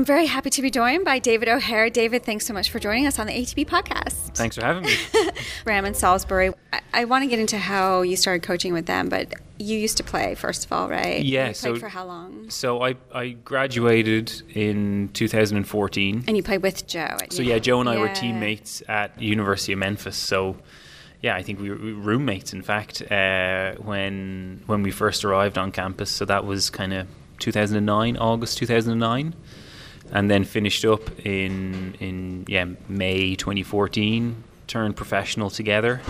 I'm very happy to be joined by David O'Hare. David, thanks so much for joining us on the ATP podcast. Thanks for having me. Ram and Salisbury. I, I want to get into how you started coaching with them, but you used to play first of all, right? Yeah. You so for how long? So I I graduated in 2014. And you played with Joe. At, so yeah, Joe and I yeah. were teammates at University of Memphis. So yeah, I think we were roommates. In fact, uh, when when we first arrived on campus, so that was kind of 2009, August 2009, and then finished up in in yeah May 2014. Turned professional together,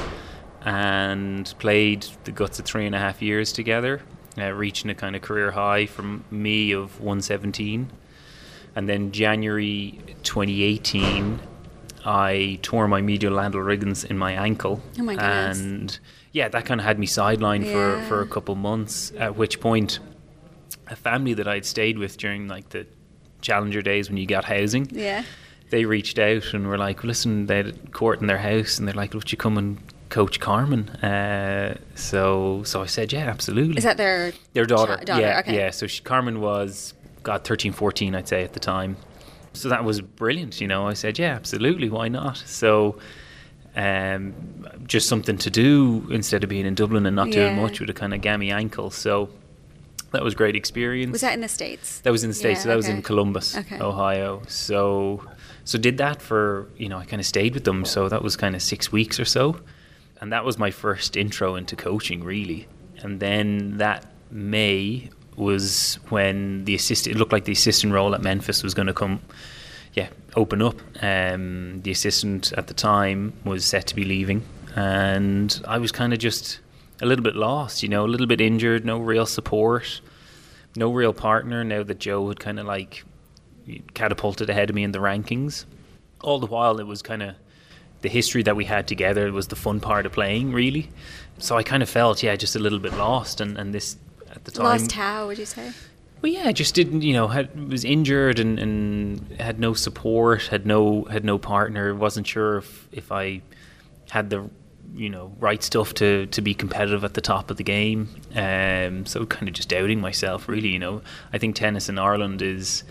and played the guts of three and a half years together, uh, reaching a kind of career high from me of 117. And then January 2018, I tore my medial landal ligaments in my ankle. Oh my goodness. And yeah, that kind of had me sidelined Yeah. for, for a couple months, at which point a family that I'd stayed with during like the Challenger days when you got housing, Yeah. they reached out and were like, listen, they had a court in their house and they're like, would you come and coach Carmen? Uh, so so I said, yeah, absolutely. Is that their Their daughter. Daughter, yeah, okay. yeah. So she, Carmen was, God, 13, 14, I'd say at the time. So that was brilliant, you know. I said, yeah, absolutely, why not? So um, just something to do instead of being in Dublin and not doing much with a kind of gammy ankle. So that was great experience. Was that in the States? That was in the states. Yeah, so that was in Columbus, Okay. Ohio. So, so did that for you know I kind of stayed with them. So that was kind of six weeks or so, and that was my first intro into coaching really. And then that May was when the assistant. It looked like the assistant role at Memphis was going to come, yeah, open up. Um, the assistant at the time was set to be leaving, and I was kind of just a little bit lost. You know, a little bit injured, no real support no real partner now that Joe had kind of like catapulted ahead of me in the rankings. All the while, it was kind of the history that we had together was the fun part of playing, really. So I kind of felt, yeah, just a little bit lost, and, and this at the time. Lost how, would you say? Well, yeah, just didn't, you know, had, was injured and, and had no support, had no had no partner. wasn't sure if if I had the you know right stuff to to be competitive at the top of the game. Um, so kind of just doubting myself, really. You know, I think tennis in Ireland is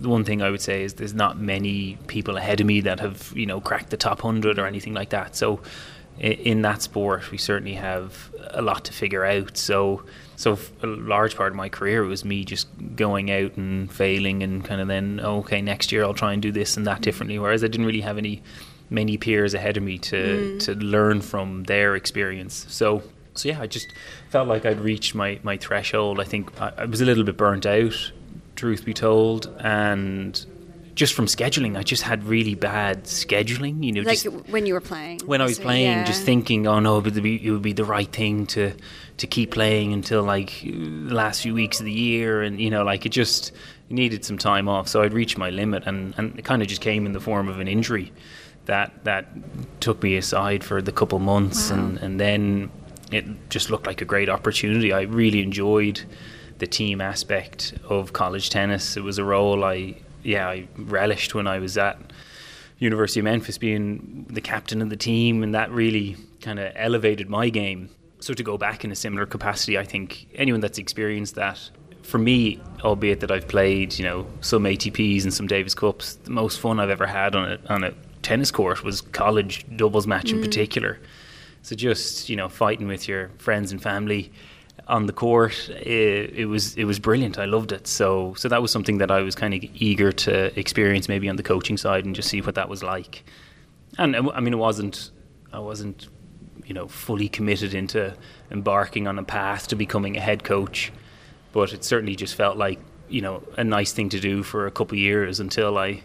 the one thing I would say is there's not many people ahead of me that have you know cracked the top hundred or anything like that. So in that sport, we certainly have a lot to figure out. So, so a large part of my career was me just going out and failing, and kind of then, oh, okay, next year I'll try and do this and that differently. Whereas I didn't really have any many peers ahead of me to mm. to learn from their experience. So. So yeah, I just felt like I'd reached my, my threshold. I think I, I was a little bit burnt out, truth be told, and just from scheduling, I just had really bad scheduling. You know, Like just when you were playing. when I was So, playing, yeah. just thinking, oh no, but it would be the right thing to to keep playing until like the last few weeks of the year, and you know, like it just needed some time off. So I'd reached my limit, and, and it kind of just came in the form of an injury that that took me aside for the couple months, Wow. and and then it just looked like a great opportunity. I really enjoyed the team aspect of college tennis. It was a role I yeah I relished when I was at University of Memphis being the captain of the team, and that really kind of elevated my game. So to go back in a similar capacity, I think anyone that's experienced that, for me, albeit that I've played, you know, some ATPs and some Davis Cups, the most fun I've ever had on a on a tennis court was college doubles match in mm. particular. So just you know, fighting with your friends and family on the court, it, it was it was brilliant. I loved it. So so that was something that I was kind of eager to experience, maybe on the coaching side, and just see what that was like. And I mean, it wasn't I wasn't you know fully committed into embarking on a path to becoming a head coach, but it certainly just felt like you know a nice thing to do for a couple of years until I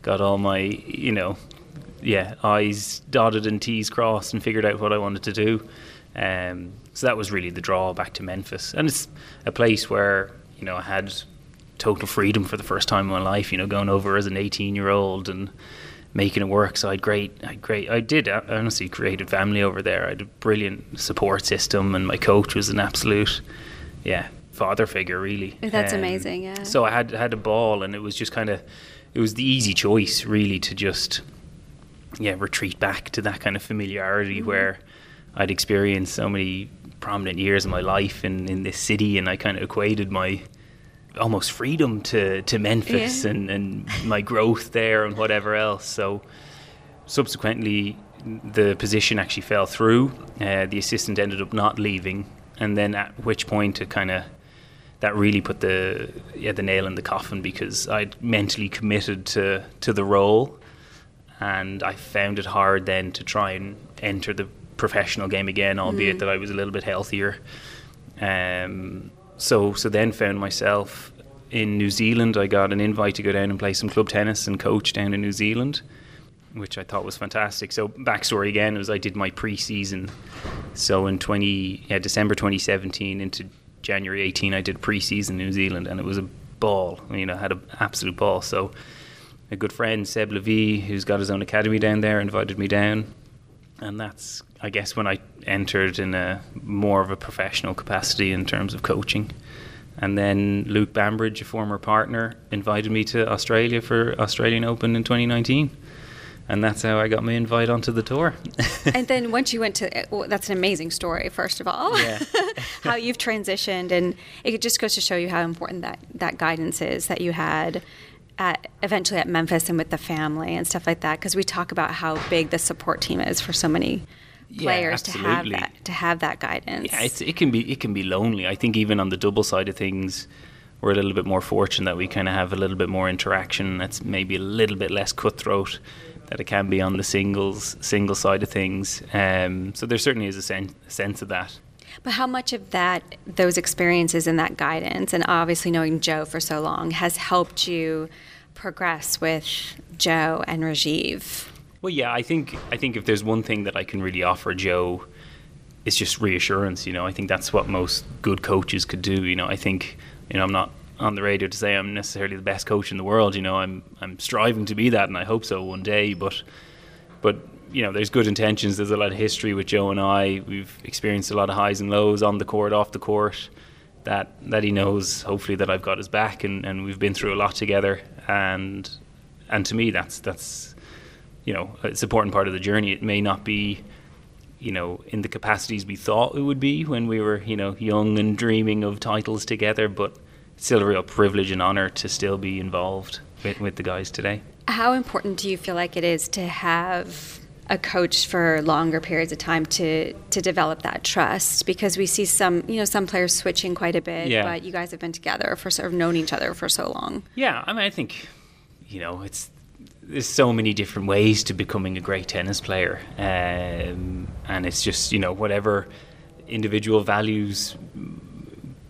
got all my you know yeah I's dotted and T's crossed and figured out what I wanted to do. Um, so that was really the draw back to Memphis, and it's a place where you know I had total freedom for the first time in my life. You know, going over as an 18 year old and making it work. So I had great, I had great. I did I honestly created family over there. I had a brilliant support system, and my coach was an absolute, yeah, father figure really. That's Um, amazing, yeah. So I had had a ball, and it was just kind of, it was the easy choice really to just, yeah, retreat back to that kind of familiarity Mm-hmm. where I'd experienced so many prominent years of my life in in this city, and I kind of equated my almost freedom to to Memphis Yeah. and and my growth there and whatever else. So subsequently, the position actually fell through. Uh, the assistant ended up not leaving, and then at which point it kind of that really put the yeah the nail in the coffin because I'd mentally committed to to the role, and I found it hard then to try and enter the professional game again, albeit that I was a little bit healthier. Um, so so then found myself in New Zealand. I got an invite to go down and play some club tennis and coach down in New Zealand, which I thought was fantastic. So backstory again was I did my pre-season. So in twenty yeah December twenty seventeen into January eighteen, I did pre-season in New Zealand, and it was a ball. You know, I had an absolute ball. So a good friend Seb Levy, who's got his own academy down there, invited me down, and that's I guess when I entered in a more of a professional capacity in terms of coaching. And then Luke Bambridge, a former partner, invited me to Australia for Australian Open in 2019. And that's how I got my invite onto the tour. and then once you went to, well, that's an amazing story, first of all. Yeah. how you've transitioned, and it just goes to show you how important that, that guidance is that you had at, eventually at Memphis and with the family and stuff like that. Because we talk about how big the support team is for so many Yeah, players to have that to have that guidance. Yeah, it's, it can be it can be lonely. I think even on the double side of things, we're a little bit more fortunate that we kind of have a little bit more interaction. That's maybe a little bit less cutthroat that it can be on the singles single side of things. Um, so there certainly is a, sen- a sense of that. But how much of that, those experiences and that guidance, and obviously knowing Joe for so long, has helped you progress with Joe and Rajeev? Well, yeah, I think I think if there's one thing that I can really offer Joe, it's just reassurance. You know, I think that's what most good coaches could do. You know, I think you know I'm not on the radio to say I'm necessarily the best coach in the world. You know, I'm I'm striving to be that, and I hope so one day. But but you know, there's good intentions. There's a lot of history with Joe and I. We've experienced a lot of highs and lows on the court, off the court. That that he knows, hopefully, that I've got his back, and, and we've been through a lot together. And and to me, that's that's you know, it's an important part of the journey. It may not be, you know, in the capacities we thought it would be when we were, you know, young and dreaming of titles together, but it's still a real privilege and honour to still be involved with, with the guys today. How important do you feel like it is to have a coach for longer periods of time to to develop that trust? Because we see some, you know, some players switching quite a bit, Yeah. but you guys have been together for sort of known each other for so long. Yeah, I mean, I think, you know, it's there's so many different ways to becoming a great tennis player, um, and it's just you know whatever individual values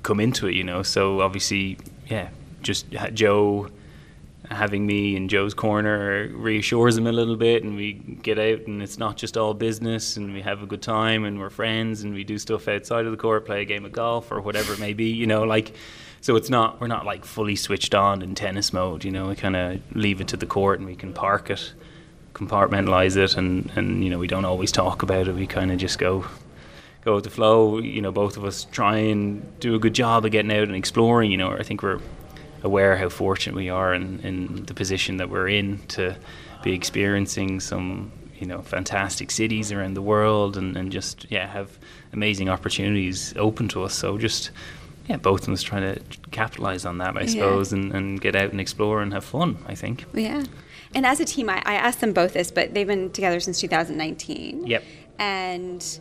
come into it, you know. So obviously, yeah, just Joe having me in Joe's corner reassures him a little bit, and we get out, and it's not just all business, and we have a good time, and we're friends, and we do stuff outside of the court, play a game of golf or whatever it may be, you know, like. So it's not we're not like fully switched on in tennis mode, you know. We kind of leave it to the court, and we can park it, compartmentalize it, and and you know we don't always talk about it. We kind of just go go with the flow. You know, both of us try and do a good job of getting out and exploring. You know, I think we're aware how fortunate we are in, in the position that we're in to be experiencing some you know fantastic cities around the world and, and just yeah have amazing opportunities open to us so just yeah both of us trying to capitalize on that I Yeah. suppose and, and get out and explore and have fun I think Yeah. And as a team, I, I asked them both this, but they've been together since 2019. Yep. And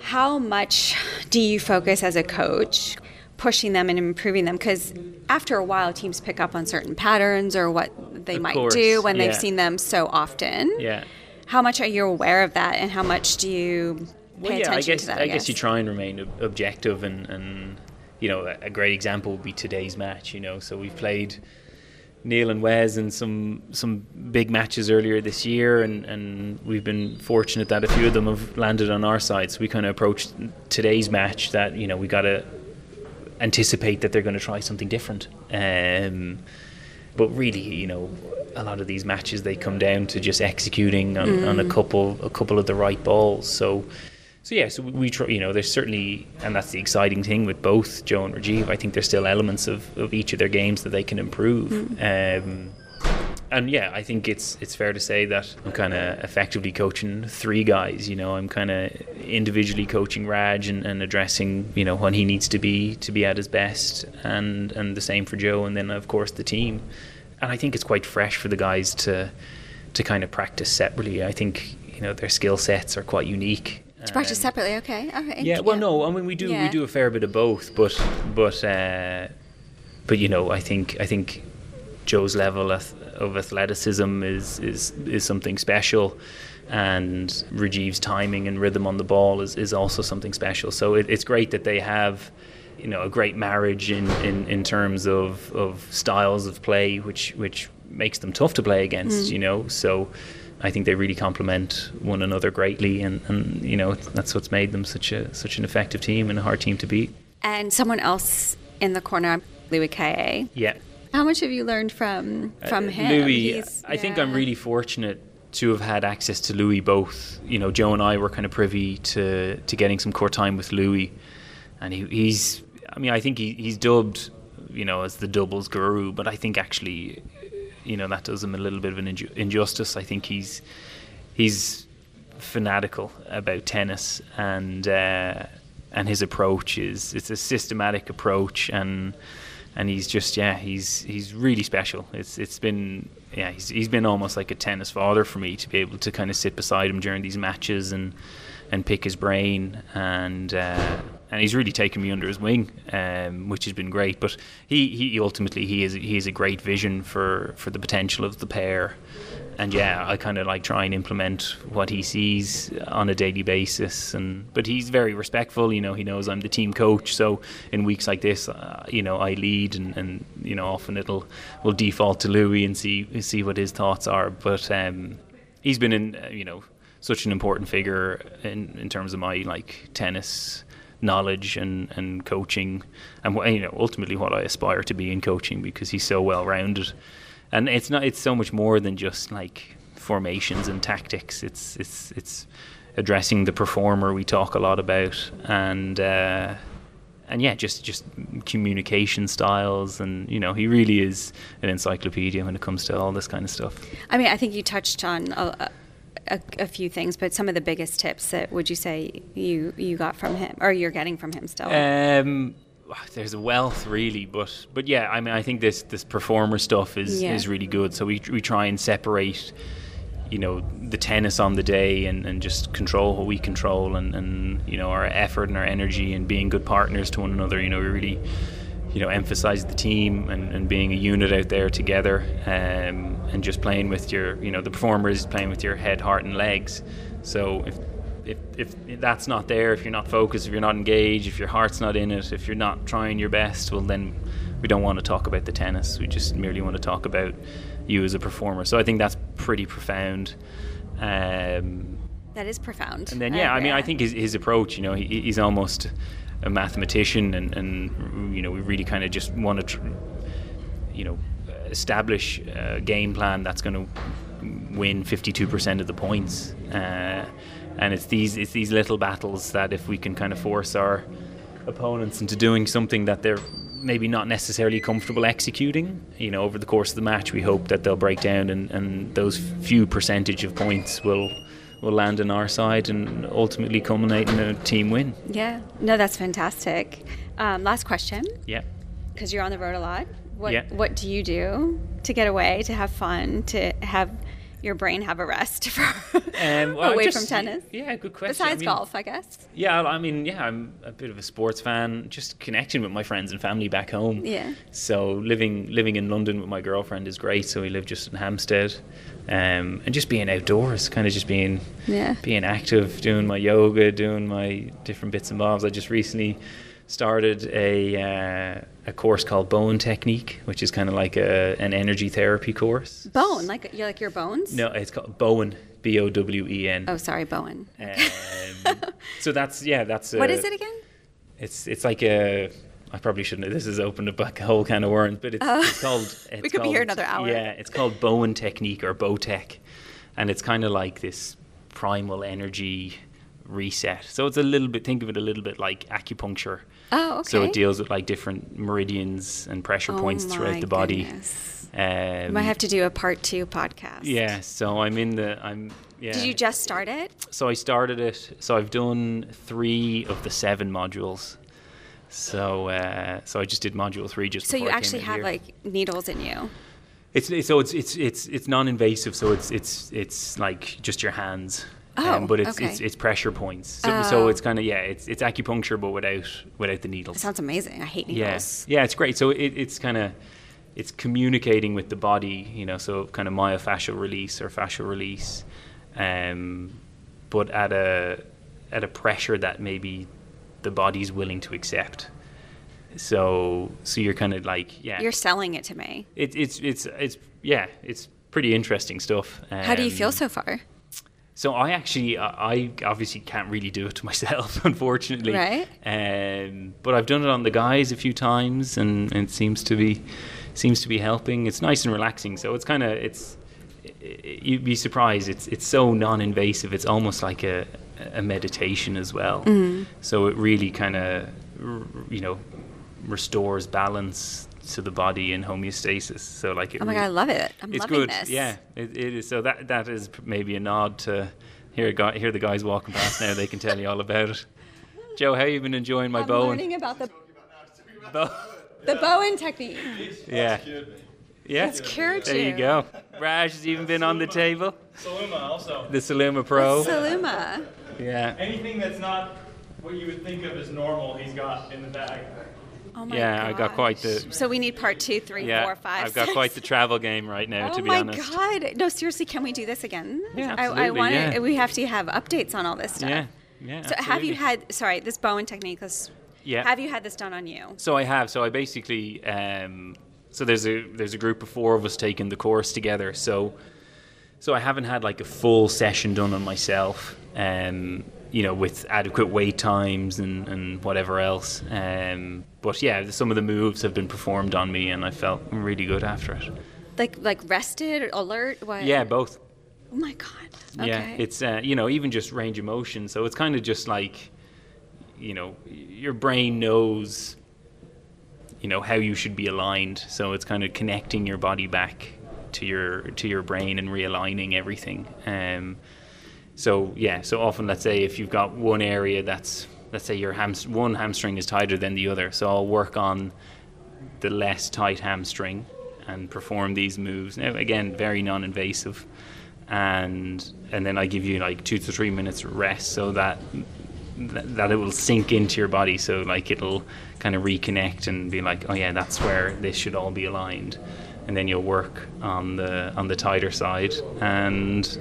how much do you focus as a coach pushing them and improving them? Because after a while, teams pick up on certain patterns or what they Of might course, do when they've seen them so often. yeah How much are you aware of that, and how much do you pay Well, yeah, attention I guess to that? I, guess you try and remain ob- objective, and, and you know, a- a great example would be today's match. You know, so we've played Neal and Wes in some some big matches earlier this year, and, and we've been fortunate that a few of them have landed on our side. So we kind of approached today's match that you know we got to anticipate that they're going to try something different. Um, but really, you know, a lot of these matches they come down to just executing on, on a couple a couple of the right balls. So, so yeah, so we, try. You know, there's certainly, and that's the exciting thing with both Joe and Rajeev. I think there's still elements of, of each of their games that they can improve. Um, and yeah, I think it's it's fair to say that I'm kind of effectively coaching three guys. You know, I'm kind of individually coaching Raj and, and addressing you know when he needs to be to be at his best, and and the same for Joe, and then of course the team. And I think it's quite fresh for the guys to to kind of practice separately. I think you know their skill sets are quite unique. To practice um, separately, okay. okay. Yeah, well, no, I mean we do yeah. we do a fair bit of both, but but uh, but you know I think I think Joe's level of athleticism is is is something special and Rajeev's timing and rhythm on the ball is, is also something special. So it, it's great that they have, you know, a great marriage in, in, in terms of, of styles of play, which which makes them tough to play against. Mm. You know, so I think they really complement one another greatly, and, and you know that's what's made them such a such an effective team and a hard team to beat. And someone else in the corner, Louis Cayer. Yeah. How much have you learned from from uh, him? Louis, He's, I yeah. think I'm really fortunate to have had access to Louis both. You know, Joe and I were kind of privy to to getting some court time with Louis, and he, he's. I mean, I think he, he's dubbed, you know, as the doubles guru, but I think actually, you know, that does him a little bit of an inju- injustice. I think he's he's fanatical about tennis, and uh, and his approach is it's a systematic approach and and he's just yeah he's he's really special. It's it's been yeah he's he's been almost like a tennis father for me to be able to kind of sit beside him during these matches and and pick his brain. And uh, and he's really taken me under his wing, um, which has been great. But he, he ultimately he is he has a great vision for, for the potential of the pair, and yeah, I kind of like try and implement what he sees on a daily basis. And but he's very respectful. You know, he knows I'm the team coach, so in weeks like this, uh, you know, I lead, and, and you know, often it'll will default to Louis and see see what his thoughts are. But um, he's been in uh, you know such an important figure in in terms of my like tennis knowledge and, and coaching and you know ultimately what I aspire to be in coaching because he's so well rounded and it's not it's so much more than just like formations and tactics. It's it's it's addressing the performer we talk a lot about and uh, and yeah just just communication styles. And you know he really is an encyclopedia when it comes to all this kind of stuff. I mean I think you touched on a, a, a, few things, but some of the biggest tips that would you say you you got from him, or you're getting from him still? Um, there's a wealth really, but but yeah, I mean, I think this this performer stuff is yeah. is really good. So we we try and separate, you know, the tennis on the day and, and just control what we control, and and you know our effort and our energy and being good partners to one another. You know, we really you know, emphasize the team and, and being a unit out there together um, and just playing with your, you know, the performer is playing with your head, heart, and legs. So if, if, if that's not there, if you're not focused, if you're not engaged, if your heart's not in it, if you're not trying your best, well, then we don't want to talk about the tennis. We just merely want to talk about you as a performer. So I think that's pretty profound. Um, that is profound. And then, yeah, uh, I mean, yeah. I think his, his approach, you know, he, he's almost a mathematician, and, and you know we really kind of just want to, tr- you know, establish a game plan that's going to win 52% of the points. Uh, and it's these it's these little battles that if we can kind of force our opponents into doing something that they're maybe not necessarily comfortable executing, you know, over the course of the match, we hope that they'll break down and, and those few percentage of points will will land on our side and ultimately culminate in a team win. Yeah, no, that's fantastic. Um, last question. Yeah. Because you're on the road a lot. What yeah. What do you do to get away, to have fun, to have your brain have a rest for um, well, away just, from tennis? Yeah, good question. Besides I mean, golf, I guess. Yeah, I mean, yeah, I'm a bit of a sports fan. Just connecting with my friends and family back home. Yeah. So living living in London with my girlfriend is great. So we live just in Hampstead, um, and just being outdoors, kind of just being yeah. being active, doing my yoga, doing my different bits and bobs. I just recently started a uh, a course called Bowen Technique, which is kind of like a an energy therapy course. Bowen, like you like your bones? No, it's called Bowen. B O W E N. Oh, sorry, Bowen. Um, so that's yeah, that's. A, what is it again? It's it's like a. I probably shouldn't. This has opened up a whole can of worms, but it's, oh. it's called. It's we could called, be here another hour. Yeah, it's called Bowen Technique or Bowtech, and it's kind of like this primal energy reset. So it's a little bit. Think of it a little bit like acupuncture Oh, So it deals with like different meridians and pressure Oh points throughout the body. goodness. Um, Might have to do a part two podcast. yeah, so I'm in the I'm yeah. Did you just start it? So I started it. So I've done three of the seven modules. So uh, so I just did module three just. So you actually have here. like needles in you. It's, it's so it's it's it's it's non-invasive. So it's it's it's like just your hands. Um, Oh, but it's, okay. it's it's pressure points. So, so Oh. it's kind of yeah, it's it's acupuncture but without without the needles. It sounds amazing. I hate yeah, needles. yeah, it's great. So it, it's kind of it's communicating with the body, you know. So kind of myofascial release or fascial release, um, but at a at a pressure that maybe the body's willing to accept. So so you're kind of like yeah, You're selling it to me. it, it's it's it's yeah, it's pretty interesting stuff. How do you feel Um, so far? So I actually, I obviously can't really do it to myself, unfortunately. Right. Um, but I've done it on the guys a few times, and, and it seems to be seems to be helping. It's nice and relaxing. So it's kind of it's you'd be surprised. It's it's so non-invasive. It's almost like a a meditation as well. Mm-hmm. So it really kind of you know restores balance to the body and homeostasis. So like it Oh my really- god, I love it. I'm it's loving good. this. Yeah, it, it is. So that that is maybe a nod to here. Guy, here the guys walking past now. They can tell you all about it. Joe, how you been enjoying my I'm Bowen? learning about the Bow- the Bowen technique. yeah, yeah. It's cured There you you. go. Raj has even been on the table. Saluma also. The Saluma Pro. Saluma. Yeah, Anything that's not what you would think of as normal, he's got in the bag. Oh my yeah. I got quite the. So we need part two, three, Yeah, four, five. I've got six. quite the travel game right now. Oh to be honest. Oh my honest. god! No, seriously, can we do this again? Yeah, I, I absolutely, want yeah. We have to have updates on all this stuff. Yeah, yeah. So have you had? Sorry, this Bowen technique. This, Yeah. Have you had this done on you? So I have. So I basically. Um, so there's a there's a group of four of us taking the course together. So so I haven't had like a full session done on myself. Um, you know, with adequate wait times and, and whatever else. Um, but yeah, some of the moves have been performed on me, and I felt really good after it. Like like rested, alert. What? Yeah, both. Oh my god. Okay. Yeah, it's uh, you know even just range of motion. So it's kind of just like, you know, your brain knows, you know how you should be aligned. So it's kind of connecting your body back to your to your brain and realigning everything. Um, so yeah, so often let's say if you've got one area that's let's say your hams- one hamstring is tighter than the other, so I'll work on the less tight hamstring and perform these moves. Now again, very non-invasive, and and then I give you like two to three minutes rest so that that it will sink into your body. So like it'll kind of reconnect and be like, oh yeah, that's where this should all be aligned, and then you'll work on the on the tighter side and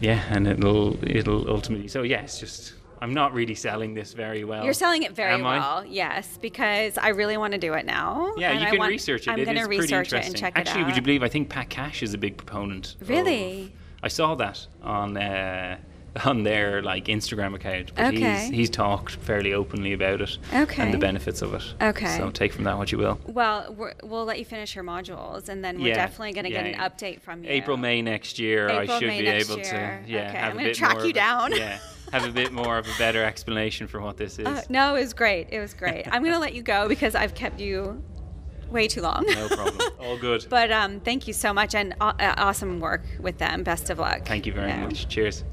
yeah, and it'll it'll ultimately. So yeah, it's just I'm not really selling this very well. You're selling it very Am I? well, yes, because I really want to do it now. Yeah, you I can want- research it. I'm going to research it and check Actually, it out. Actually, would you believe? I think Pat Cash is a big proponent. of- Really? I saw that on uh, on their like Instagram account. But Okay. He's, he's talked fairly openly about it. Okay. And the benefits of it. Okay. So take from that what you will. Well, we're, we'll let you finish your modules, and then we're Yeah, definitely going to get an update from you. April, May next year, I April, should May be able year. to yeah Okay, I'm gonna bit track you down. yeah, have a bit more of a better explanation for what this is. Uh, no, it was great. It was great. I'm going to let you go because I've kept you way too long. No problem. All good. but um, thank you so much, and uh, awesome work with them. Best of luck. Thank you very Yeah. much. Cheers.